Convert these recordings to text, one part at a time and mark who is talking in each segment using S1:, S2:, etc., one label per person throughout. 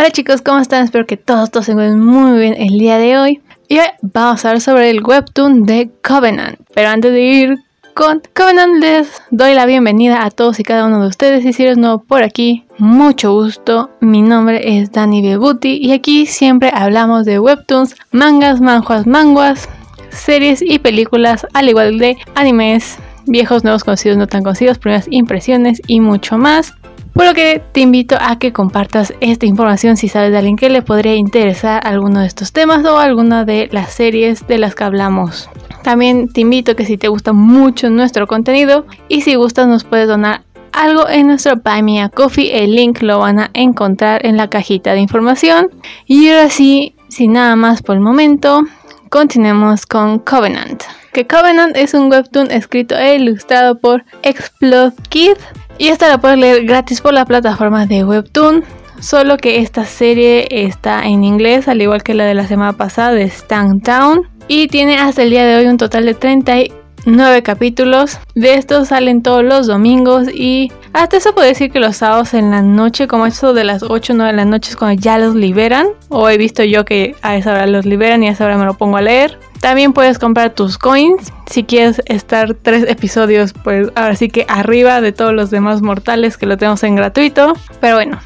S1: Hola chicos, ¿cómo están? Espero que todos, todos se encuentren muy bien el día de hoy. Y hoy vamos a hablar sobre el webtoon de Covenant. Pero antes de ir con Covenant les doy la bienvenida a todos y cada uno de ustedes. Y si eres nuevo por aquí, mucho gusto. Mi nombre es Dani Bebuti y aquí siempre hablamos de webtoons, mangas, manjuas, manguas, series y películas, al igual de animes, viejos, nuevos, conocidos, no tan conocidos, primeras impresiones y mucho más. Por lo que te invito a que compartas esta información si sabes de alguien que le podría interesar alguno de estos temas o alguna de las series de las que hablamos. También te invito a que si te gusta mucho nuestro contenido y si gustas nos puedes donar algo en nuestro Buy Coffee. El link lo van a encontrar en la cajita de información. Y ahora sí, sin nada más por el momento, continuemos con Covenant. Que Covenant es un webtoon escrito e ilustrado por Explode Kid y esta la puedes leer gratis por la plataforma de Webtoon. Solo que esta serie está en inglés, al igual que la de la semana pasada de Stand Town. Y tiene hasta el día de hoy un total de 39 capítulos. De estos salen todos los domingos y hasta eso puedo decir que los sábados en la noche, como eso de las 8 o 9 de la noche es cuando ya los liberan. O he visto yo que a esa hora los liberan y a esa hora me lo pongo a leer. También puedes comprar tus coins si quieres estar tres episodios, pues ahora sí que arriba de todos los demás mortales que lo tenemos en gratuito. Pero bueno,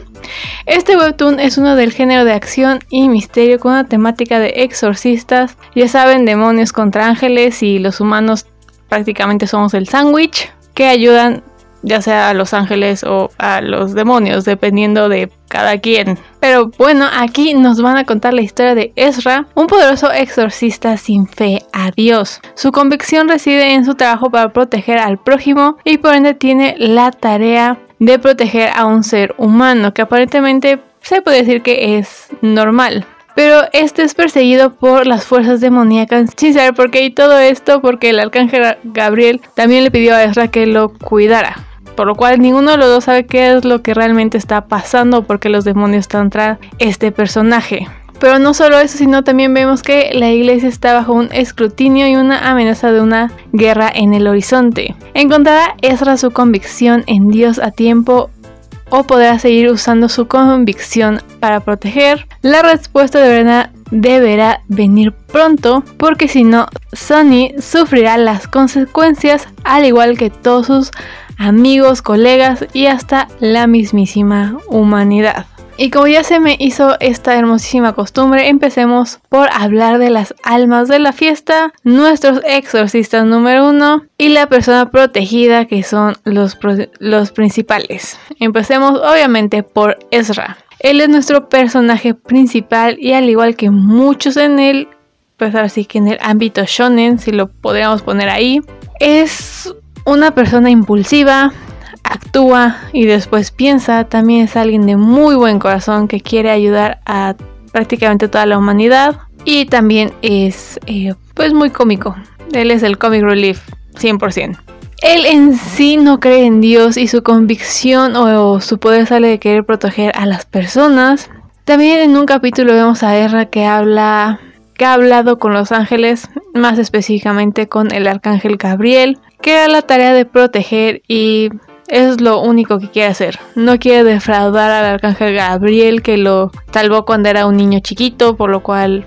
S1: este webtoon es uno del género de acción y misterio con una temática de exorcistas. Ya saben, demonios contra ángeles y los humanos prácticamente somos el sándwich que ayudan ya sea a los ángeles o a los demonios, dependiendo de cada quien. Pero bueno, aquí nos van a contar la historia de Ezra, un poderoso exorcista sin fe a Dios. Su convicción reside en su trabajo para proteger al prójimo y por ende tiene la tarea de proteger a un ser humano que aparentemente se puede decir que es normal. Pero este es perseguido por las fuerzas demoníacas sin saber por qué y todo esto porque el arcángel Gabriel también le pidió a Ezra que lo cuidara por lo cual ninguno de los dos sabe qué es lo que realmente está pasando porque los demonios están tras este personaje. Pero no solo eso, sino también vemos que la iglesia está bajo un escrutinio y una amenaza de una guerra en el horizonte. ¿Encontrará Ezra su convicción en Dios a tiempo o podrá seguir usando su convicción para proteger? La respuesta deberá, deberá venir pronto porque si no, Sonny sufrirá las consecuencias al igual que todos sus amigos, colegas y hasta la mismísima humanidad. Y como ya se me hizo esta hermosísima costumbre, empecemos por hablar de las almas de la fiesta, nuestros exorcistas número uno y la persona protegida que son los, los principales. Empecemos obviamente por Ezra. Él es nuestro personaje principal y al igual que muchos en él, pues así que en el ámbito shonen, si lo podríamos poner ahí, es una persona impulsiva, actúa y después piensa, también es alguien de muy buen corazón que quiere ayudar a prácticamente toda la humanidad y también es eh, pues muy cómico. Él es el comic relief 100%. Él en sí no cree en Dios y su convicción o, su poder sale de querer proteger a las personas. También en un capítulo vemos a Erra que habla que ha hablado con los ángeles, más específicamente con el arcángel Gabriel, que era la tarea de proteger y es lo único que quiere hacer. No quiere defraudar al arcángel Gabriel que lo salvó cuando era un niño chiquito, por lo cual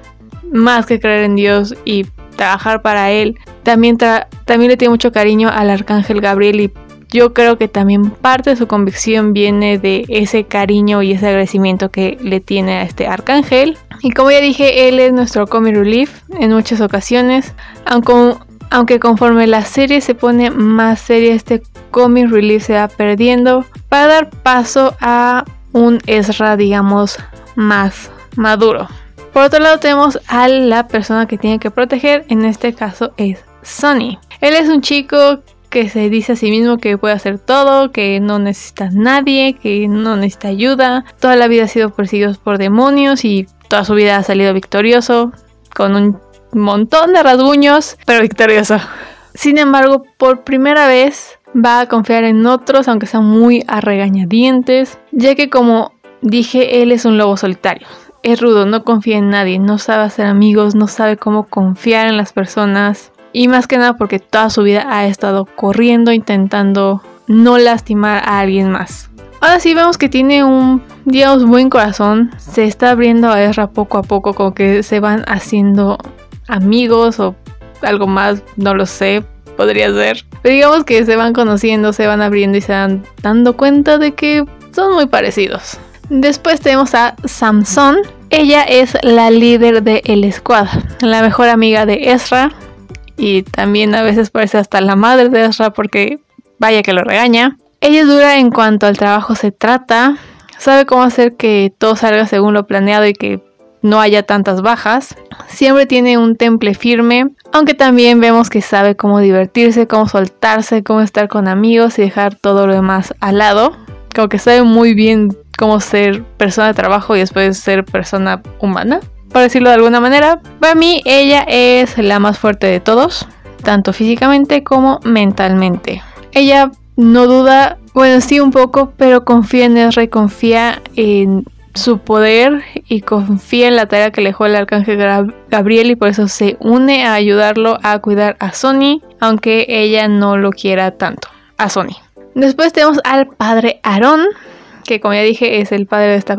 S1: más que creer en Dios y trabajar para él, también, también le tiene mucho cariño al arcángel Gabriel y yo creo que también parte de su convicción viene de ese cariño y ese agradecimiento que le tiene a este arcángel. Y como ya dije, él es nuestro comic relief en muchas ocasiones, aunque, aunque conforme la serie se pone más seria, este comic relief se va perdiendo para dar paso a un Ezra, digamos, más maduro. Por otro lado tenemos a la persona que tiene que proteger, en este caso es Sonny. Él es un chico que se dice a sí mismo que puede hacer todo, que no necesita nadie, que no necesita ayuda. Toda la vida ha sido perseguido por demonios y toda su vida ha salido victorioso, con un montón de rasguños, pero victorioso. Sin embargo, por primera vez va a confiar en otros, aunque sean muy a regañadientes, ya que como dije, él es un lobo solitario. Es rudo, no confía en nadie, no sabe hacer amigos, no sabe cómo confiar en las personas. Y más que nada porque toda su vida ha estado corriendo intentando no lastimar a alguien más. Ahora sí vemos que tiene un, digamos, buen corazón. Se está abriendo a Ezra poco a poco, como que se van haciendo amigos o algo más, no lo sé, podría ser. Pero digamos que se van conociendo, se van abriendo y se van dando cuenta de que son muy parecidos. Después tenemos a Samson. Ella es la líder de el squad, la mejor amiga de Ezra. Y también a veces parece hasta la madre de Ezra porque vaya que lo regaña. Ella es dura en cuanto al trabajo se trata. Sabe cómo hacer que todo salga según lo planeado y que no haya tantas bajas. Siempre tiene un temple firme, aunque también vemos que sabe cómo divertirse, cómo soltarse, cómo estar con amigos y dejar todo lo demás al lado. Como que sabe muy bien cómo ser persona de trabajo y después ser persona humana, por decirlo de alguna manera. Para mí ella es la más fuerte de todos, tanto físicamente como mentalmente. Ella no duda, bueno sí un poco, pero confía en Ezra confía en su poder y confía en la tarea que le dejó el arcángel Gabriel y por eso se une a ayudarlo a cuidar a Sony, aunque ella no lo quiera tanto, a Sony. Después tenemos al padre Aarón, que como ya dije es el padre de esta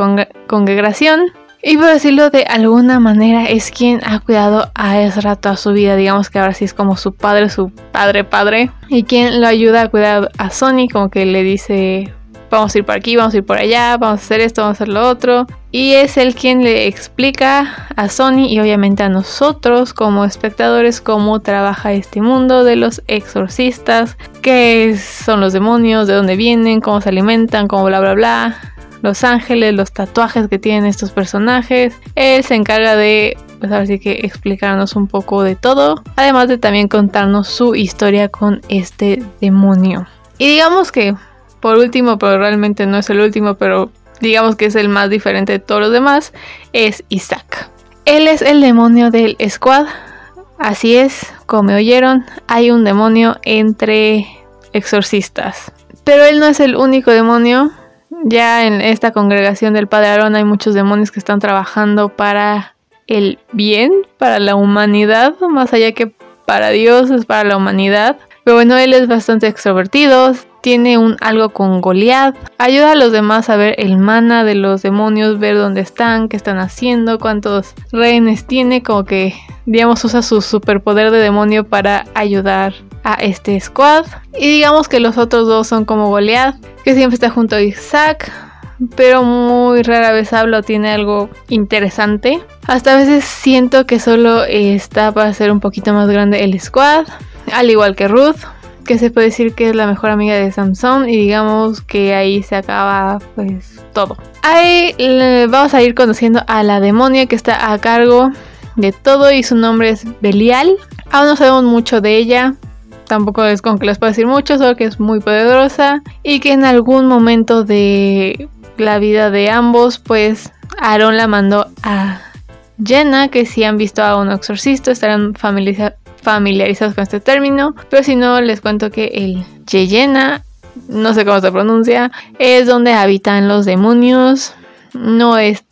S1: congregación. Y por decirlo de alguna manera es quien ha cuidado a Ezra toda su vida. Digamos que ahora sí es como su padre, su padre padre. Y quien lo ayuda a cuidar a Sony, como que le dice, vamos a ir por aquí, vamos a ir por allá, vamos a hacer esto, vamos a hacer lo otro. Y es el quien le explica a Sony y obviamente a nosotros como espectadores cómo trabaja este mundo de los exorcistas, qué son los demonios, de dónde vienen, cómo se alimentan, cómo bla bla bla. Los ángeles, los tatuajes que tienen estos personajes. Él se encarga de pues ahora sí que explicarnos un poco de todo, además de también contarnos su historia con este demonio. Y digamos que por último, pero realmente no es el último, pero digamos que es el más diferente de todos los demás, es Isaac. Él es el demonio del squad. Así es, como oyeron, hay un demonio entre exorcistas. Pero él no es el único demonio. Ya en esta congregación del Padre Aarón hay muchos demonios que están trabajando para el bien, para la humanidad, más allá que para Dios, es para la humanidad. Pero bueno, él es bastante extrovertido, tiene un algo con Goliath. Ayuda a los demás a ver el mana de los demonios, ver dónde están, qué están haciendo, cuántos rehenes tiene, como que digamos usa su superpoder de demonio para ayudar a este squad. Y digamos que los otros dos son como Goliath, que siempre está junto a Isaac, pero muy rara vez habla o tiene algo interesante. Hasta a veces siento que solo está para hacer un poquito más grande el squad, al igual que Ruth que se puede decir que es la mejor amiga de Samsung y digamos que ahí se acaba pues todo. Ahí vamos a ir conociendo a la demonia que está a cargo de todo y su nombre es Belial. Aún no sabemos mucho de ella, tampoco es con que les puedo decir mucho, solo que es muy poderosa y que en algún momento de la vida de ambos pues Aaron la mandó a Jenna, que si han visto a un exorcista estarán familiarizados con este término, pero si no les cuento que el Yeyena, no sé cómo se pronuncia, es donde habitan los demonios, no es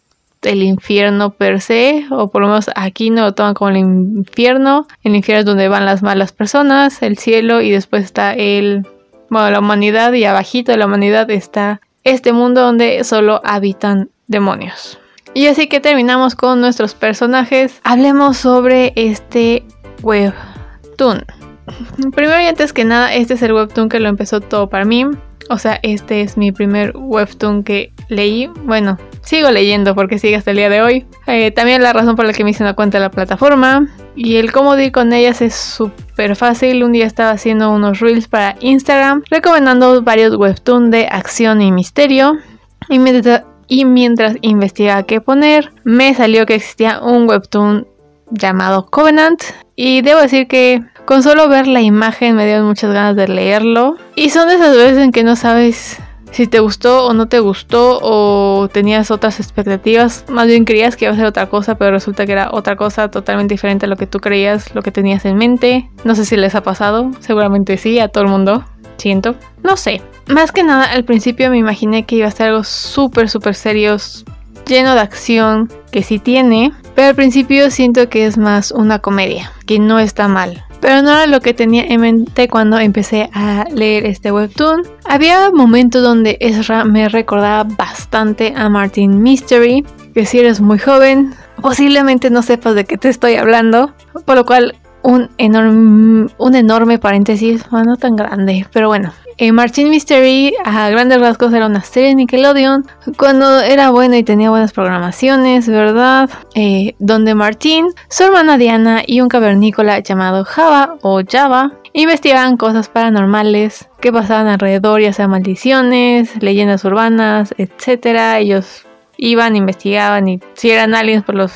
S1: el infierno per se, o por lo menos aquí no lo toman como el infierno, el infierno es donde van las malas personas, el cielo y después está el, bueno, la humanidad y abajito de la humanidad está este mundo donde solo habitan demonios. Y así que terminamos con nuestros personajes. Hablemos sobre este webtoon. Primero y antes que nada, este es el webtoon que lo empezó todo para mí. O sea, este es mi primer webtoon que leí. Bueno, sigo leyendo porque sigue hasta el día de hoy. Eh, también la razón por la que me hice una cuenta de la plataforma. Y el cómo ir con ellas es súper fácil. Un día estaba haciendo unos reels para Instagram recomendando varios webtoons de acción y misterio. Y mientras, y mientras investigaba qué poner, me salió que existía un webtoon llamado Covenant y debo decir que con solo ver la imagen me dio muchas ganas de leerlo y son de esas veces en que no sabes si te gustó o no te gustó o tenías otras expectativas, más bien creías que iba a ser otra cosa, pero resulta que era otra cosa totalmente diferente a lo que tú creías, lo que tenías en mente. No sé si les ha pasado, seguramente sí, a todo el mundo, siento. No sé, más que nada al principio me imaginé que iba a ser algo súper, súper serio, lleno de acción, que sí tiene, pero al principio siento que es más una comedia, que no está mal. pero no era lo que tenía en mente cuando empecé a leer este webtoon. Había momentos donde Ezra me recordaba bastante a Martin Mystery, que si eres muy joven, posiblemente no sepas de qué te estoy hablando, por lo cual un enorme, un enorme paréntesis, bueno, no tan grande, pero bueno. Eh, Martin Mystery a grandes rasgos era una serie de Nickelodeon cuando era buena y tenía buenas programaciones, ¿verdad? Eh, donde Martin, su hermana Diana y un cavernícola llamado Java o Java investigaban cosas paranormales que pasaban alrededor, ya sea maldiciones, leyendas urbanas, etc. Ellos iban, investigaban y si eran aliens pues los,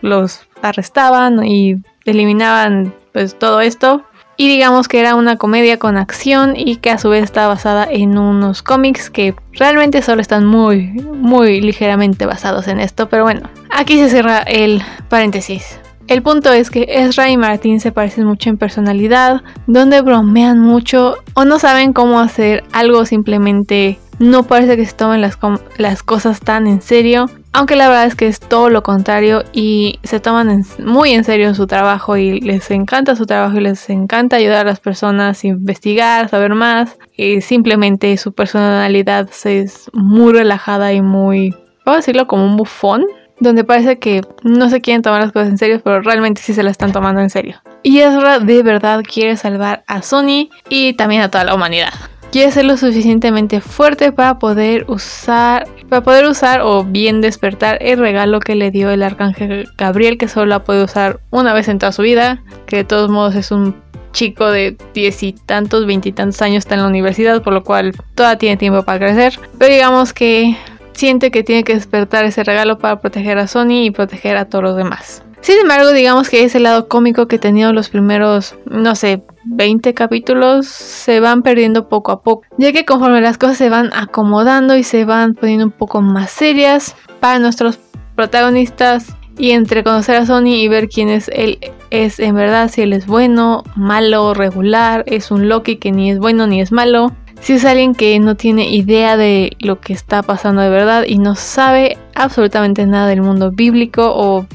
S1: los arrestaban y eliminaban pues todo esto y digamos que era una comedia con acción y que a su vez está basada en unos cómics que realmente solo están muy, muy ligeramente basados en esto. Pero bueno, aquí se cierra el paréntesis. El punto es que Ezra y Martin se parecen mucho en personalidad, donde bromean mucho o no saben cómo hacer algo simplemente no parece que se tomen las, las cosas tan en serio, aunque la verdad es que es todo lo contrario y se toman muy en serio su trabajo y les encanta su trabajo y les encanta ayudar a las personas a investigar, saber más. Y simplemente su personalidad es muy relajada y muy, vamos a decirlo como un bufón, donde parece que no se quieren tomar las cosas en serio, pero realmente sí se las están tomando en serio. Y Ezra de verdad quiere salvar a Sony y también a toda la humanidad quiere ser lo suficientemente fuerte para poder usar para poder usar o bien despertar el regalo que le dio el arcángel Gabriel que solo la puede usar una vez en toda su vida que de todos modos es un chico de diez y tantos, veintitantos años está en la universidad por lo cual todavía tiene tiempo para crecer. Pero digamos que siente que tiene que despertar ese regalo para proteger a Sony y proteger a todos los demás. Sin embargo, digamos que ese lado cómico que tenía los primeros, no sé, 20 capítulos se van perdiendo poco a poco, ya que conforme las cosas se van acomodando y se van poniendo un poco más serias para nuestros protagonistas y entre conocer a Sony y ver quién es él es en verdad si él es bueno, malo, regular, es un Loki que ni es bueno ni es malo, si es alguien que no tiene idea de lo que está pasando de verdad y no sabe absolutamente nada del mundo bíblico o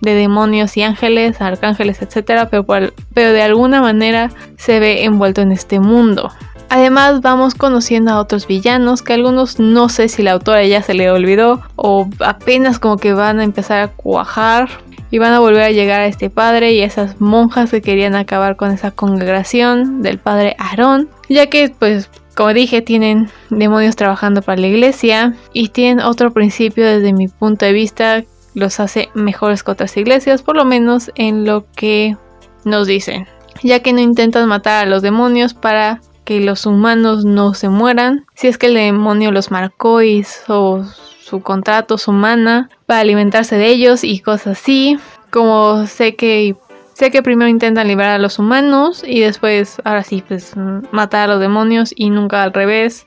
S1: de demonios y ángeles, arcángeles, etcétera, pero, pero de alguna manera se ve envuelto en este mundo. Además vamos conociendo a otros villanos que algunos no sé si la autora ya se le olvidó o apenas como que van a empezar a cuajar y van a volver a llegar a este padre y a esas monjas que querían acabar con esa congregación del padre Aarón, ya que pues como dije tienen demonios trabajando para la iglesia y tienen otro principio desde mi punto de vista los hace mejores que otras iglesias, por lo menos en lo que nos dicen, ya que no intentan matar a los demonios para que los humanos no se mueran, si es que el demonio los marcó y hizo su contrato, su mana, para alimentarse de ellos y cosas así, como sé que sé que primero intentan liberar a los humanos y después, ahora sí, pues matar a los demonios y nunca al revés,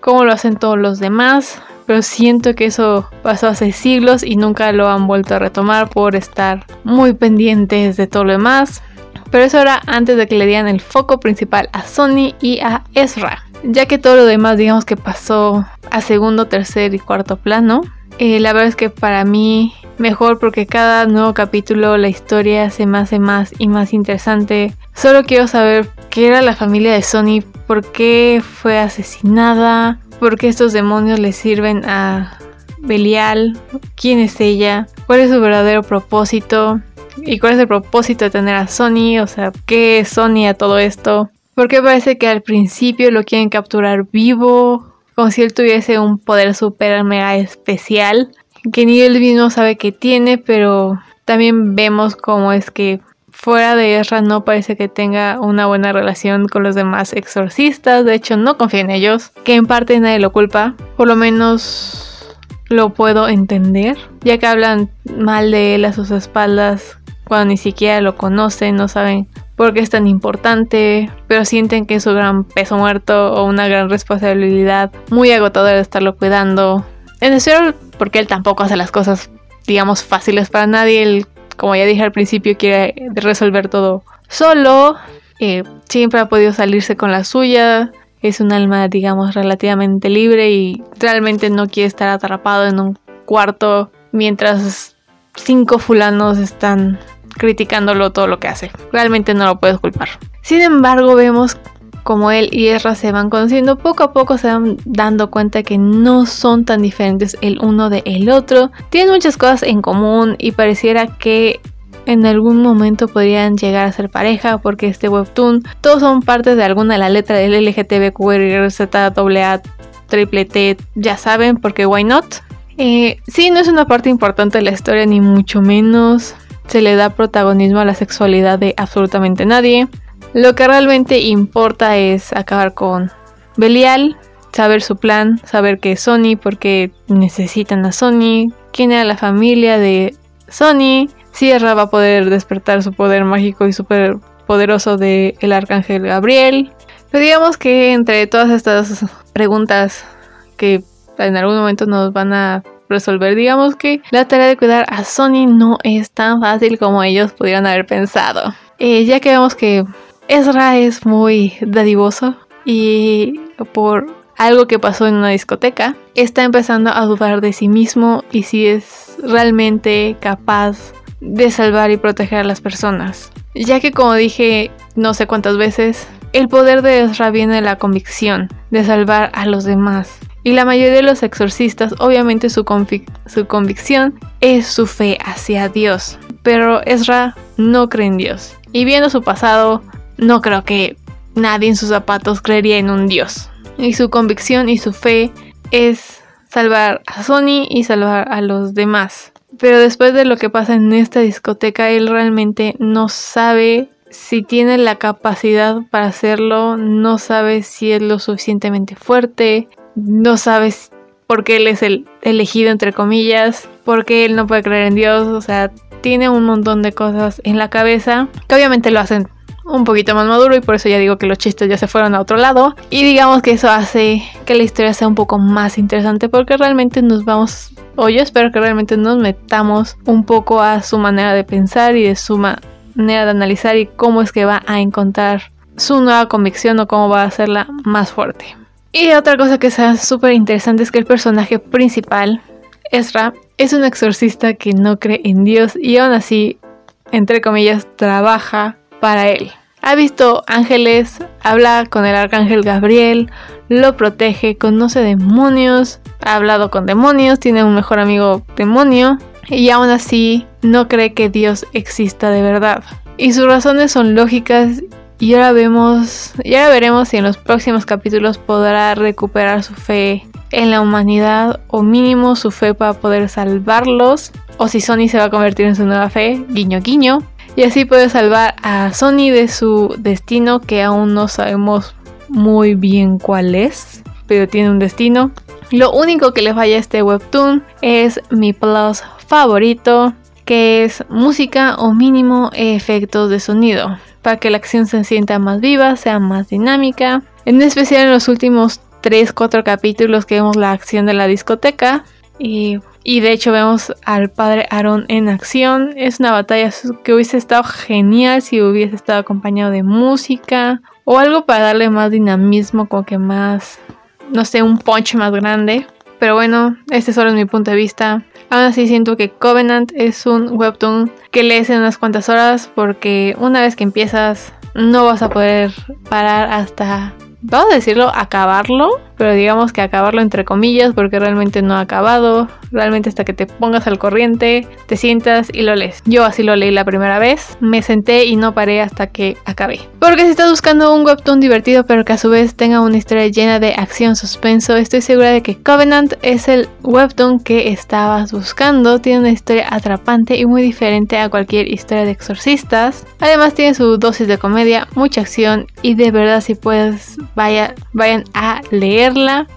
S1: como lo hacen todos los demás, pero siento que eso pasó hace siglos y nunca lo han vuelto a retomar por estar muy pendientes de todo lo demás. Pero eso era antes de que le dieran el foco principal a Sony y a Ezra, ya que todo lo demás digamos que pasó a segundo, tercer y cuarto plano. Eh, la verdad es que para mí mejor porque cada nuevo capítulo la historia se me hace más y más interesante. Solo quiero saber qué era la familia de Sony, por qué fue asesinada, porque estos demonios le sirven a Belial, quién es ella, cuál es su verdadero propósito y cuál es el propósito de tener a Sony, o sea, qué es Sony a todo esto. Porque parece que al principio lo quieren capturar vivo, como si él tuviese un poder super mega especial, que ni él mismo sabe que tiene, pero también vemos cómo es que fuera de Ezra no parece que tenga una buena relación con los demás exorcistas, de hecho no confía en ellos, que en parte nadie lo culpa, por lo menos lo puedo entender, ya que hablan mal de él a sus espaldas cuando ni siquiera lo conocen, no saben por qué es tan importante, pero sienten que es un gran peso muerto o una gran responsabilidad muy agotadora de estarlo cuidando. En serio, porque él tampoco hace las cosas, digamos, fáciles para nadie, como ya dije al principio, quiere resolver todo solo. Eh, siempre ha podido salirse con la suya. Es un alma, digamos, relativamente libre y realmente no quiere estar atrapado en un cuarto mientras cinco fulanos están criticándolo todo lo que hace. Realmente no lo puedes culpar. Sin embargo, vemos como él y Ezra se van conociendo, poco a poco se van dando cuenta que no son tan diferentes el uno de el otro. Tienen muchas cosas en común y pareciera que en algún momento podrían llegar a ser pareja porque este webtoon todos son parte de alguna de la letra del LGTBQRZAA triple T, ya saben, porque why not. Eh, sí, no es una parte importante de la historia, ni mucho menos se le da protagonismo a la sexualidad de absolutamente nadie. Lo que realmente importa es acabar con Belial, saber su plan, saber que es Sony, porque necesitan a Sony, quién era la familia de Sony, Sierra va a poder despertar su poder mágico y súper poderoso del el arcángel Gabriel. Pero digamos que entre todas estas preguntas que en algún momento nos van a resolver, digamos que la tarea de cuidar a Sony no es tan fácil como ellos pudieran haber pensado. Eh, ya que vemos que Ezra es muy dadivoso y por algo que pasó en una discoteca, está empezando a dudar de sí mismo y si es realmente capaz de salvar y proteger a las personas. Ya que como dije no sé cuántas veces, el poder de Ezra viene de la convicción de salvar a los demás. Y la mayoría de los exorcistas, obviamente su, su convicción es su fe hacia Dios. Pero Ezra no cree en Dios. Y viendo su pasado, no creo que nadie en sus zapatos creería en un dios. Y su convicción y su fe es salvar a Sony y salvar a los demás. Pero después de lo que pasa en esta discoteca, él realmente no sabe si tiene la capacidad para hacerlo, no sabe si es lo suficientemente fuerte, no sabe por qué él es el elegido entre comillas, por qué él no puede creer en Dios, o sea, tiene un montón de cosas en la cabeza que obviamente lo hacen un poquito más maduro y por eso ya digo que los chistes ya se fueron a otro lado y digamos que eso hace que la historia sea un poco más interesante porque realmente nos vamos o yo espero que realmente nos metamos un poco a su manera de pensar y de su manera de analizar y cómo es que va a encontrar su nueva convicción o cómo va a hacerla más fuerte. Y otra cosa que es súper interesante es que el personaje principal, Ezra, es un exorcista que no cree en Dios y aún así, entre comillas, trabaja para él. Ha visto ángeles, habla con el arcángel Gabriel, lo protege, conoce demonios, ha hablado con demonios, tiene un mejor amigo demonio y aún así no cree que Dios exista de verdad. Y sus razones son lógicas y ahora vemos, y ahora veremos si en los próximos capítulos podrá recuperar su fe en la humanidad o mínimo su fe para poder salvarlos o si Sony se va a convertir en su nueva fe, guiño guiño y así puede salvar a Sony de su destino que aún no sabemos muy bien cuál es, pero tiene un destino. Lo único que le falla a este webtoon es mi plus favorito, que es música o mínimo efectos de sonido, para que la acción se sienta más viva, sea más dinámica. En especial en los últimos 3-4 capítulos que vemos la acción de la discoteca. Y y de hecho vemos al padre Aaron en acción. Es una batalla que hubiese estado genial si hubiese estado acompañado de música o algo para darle más dinamismo, como que más, no sé, un punch más grande. Pero bueno, este solo es mi punto de vista. Aún así siento que Covenant es un webtoon que lees en unas cuantas horas porque una vez que empiezas no vas a poder parar hasta vamos a decirlo, acabarlo, pero digamos que acabarlo entre comillas porque realmente no ha acabado, realmente hasta que te pongas al corriente, te sientas y lo lees. Yo así lo leí la primera vez, me senté y no paré hasta que acabé. Porque si estás buscando un webtoon divertido pero que a su vez tenga una historia llena de acción, suspenso, estoy segura de que Covenant es el webtoon que estabas buscando, tiene una historia atrapante y muy diferente a cualquier historia de exorcistas. Además tiene su dosis de comedia, mucha acción y de verdad si puedes vaya, vayan a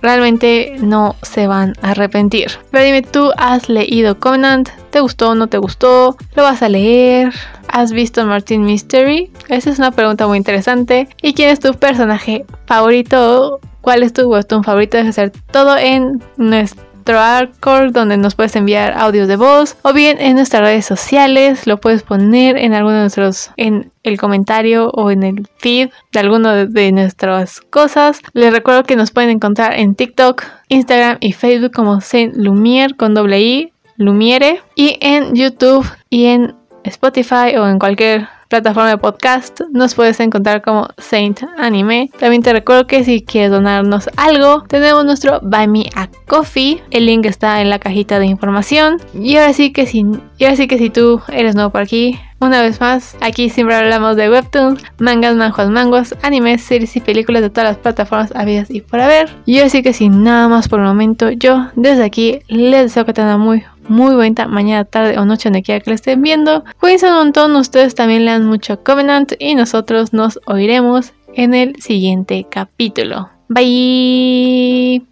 S1: Realmente no se van a arrepentir. Pero dime, ¿tú has leído Covenant? ¿Te gustó o no te gustó? ¿Lo vas a leer? ¿Has visto Martin Mystery? Esa es una pregunta muy interesante. ¿Y quién es tu personaje favorito? ¿Cuál es tu webtoon favorito? Deja ser todo en nuestro donde nos puedes enviar audios de voz o bien en nuestras redes sociales lo puedes poner en alguno de nuestros en el comentario o en el feed de alguno de, nuestras cosas. Les recuerdo que nos pueden encontrar en TikTok Instagram y Facebook como Saint Lumiere con doble i Lumiere y en YouTube y en Spotify o en cualquier plataforma de podcast nos puedes encontrar como Saint Anime. También te recuerdo que si quieres donarnos algo, tenemos nuestro Buy Me a Coffee. El link está en la cajita de información. Y ahora sí que si, y ahora sí que si tú eres nuevo por aquí, una vez más, aquí siempre hablamos de webtoons, mangas, manjuas, mangos, animes, series y películas de todas las plataformas habidas y por haber. Y así que sin nada más por el momento, yo desde aquí les deseo que tengan muy muy bonita mañana, tarde o noche donde quiera que lo estén viendo. Cuídense un montón, ustedes también lean mucho Covenant y nosotros nos oiremos en el siguiente capítulo. Bye.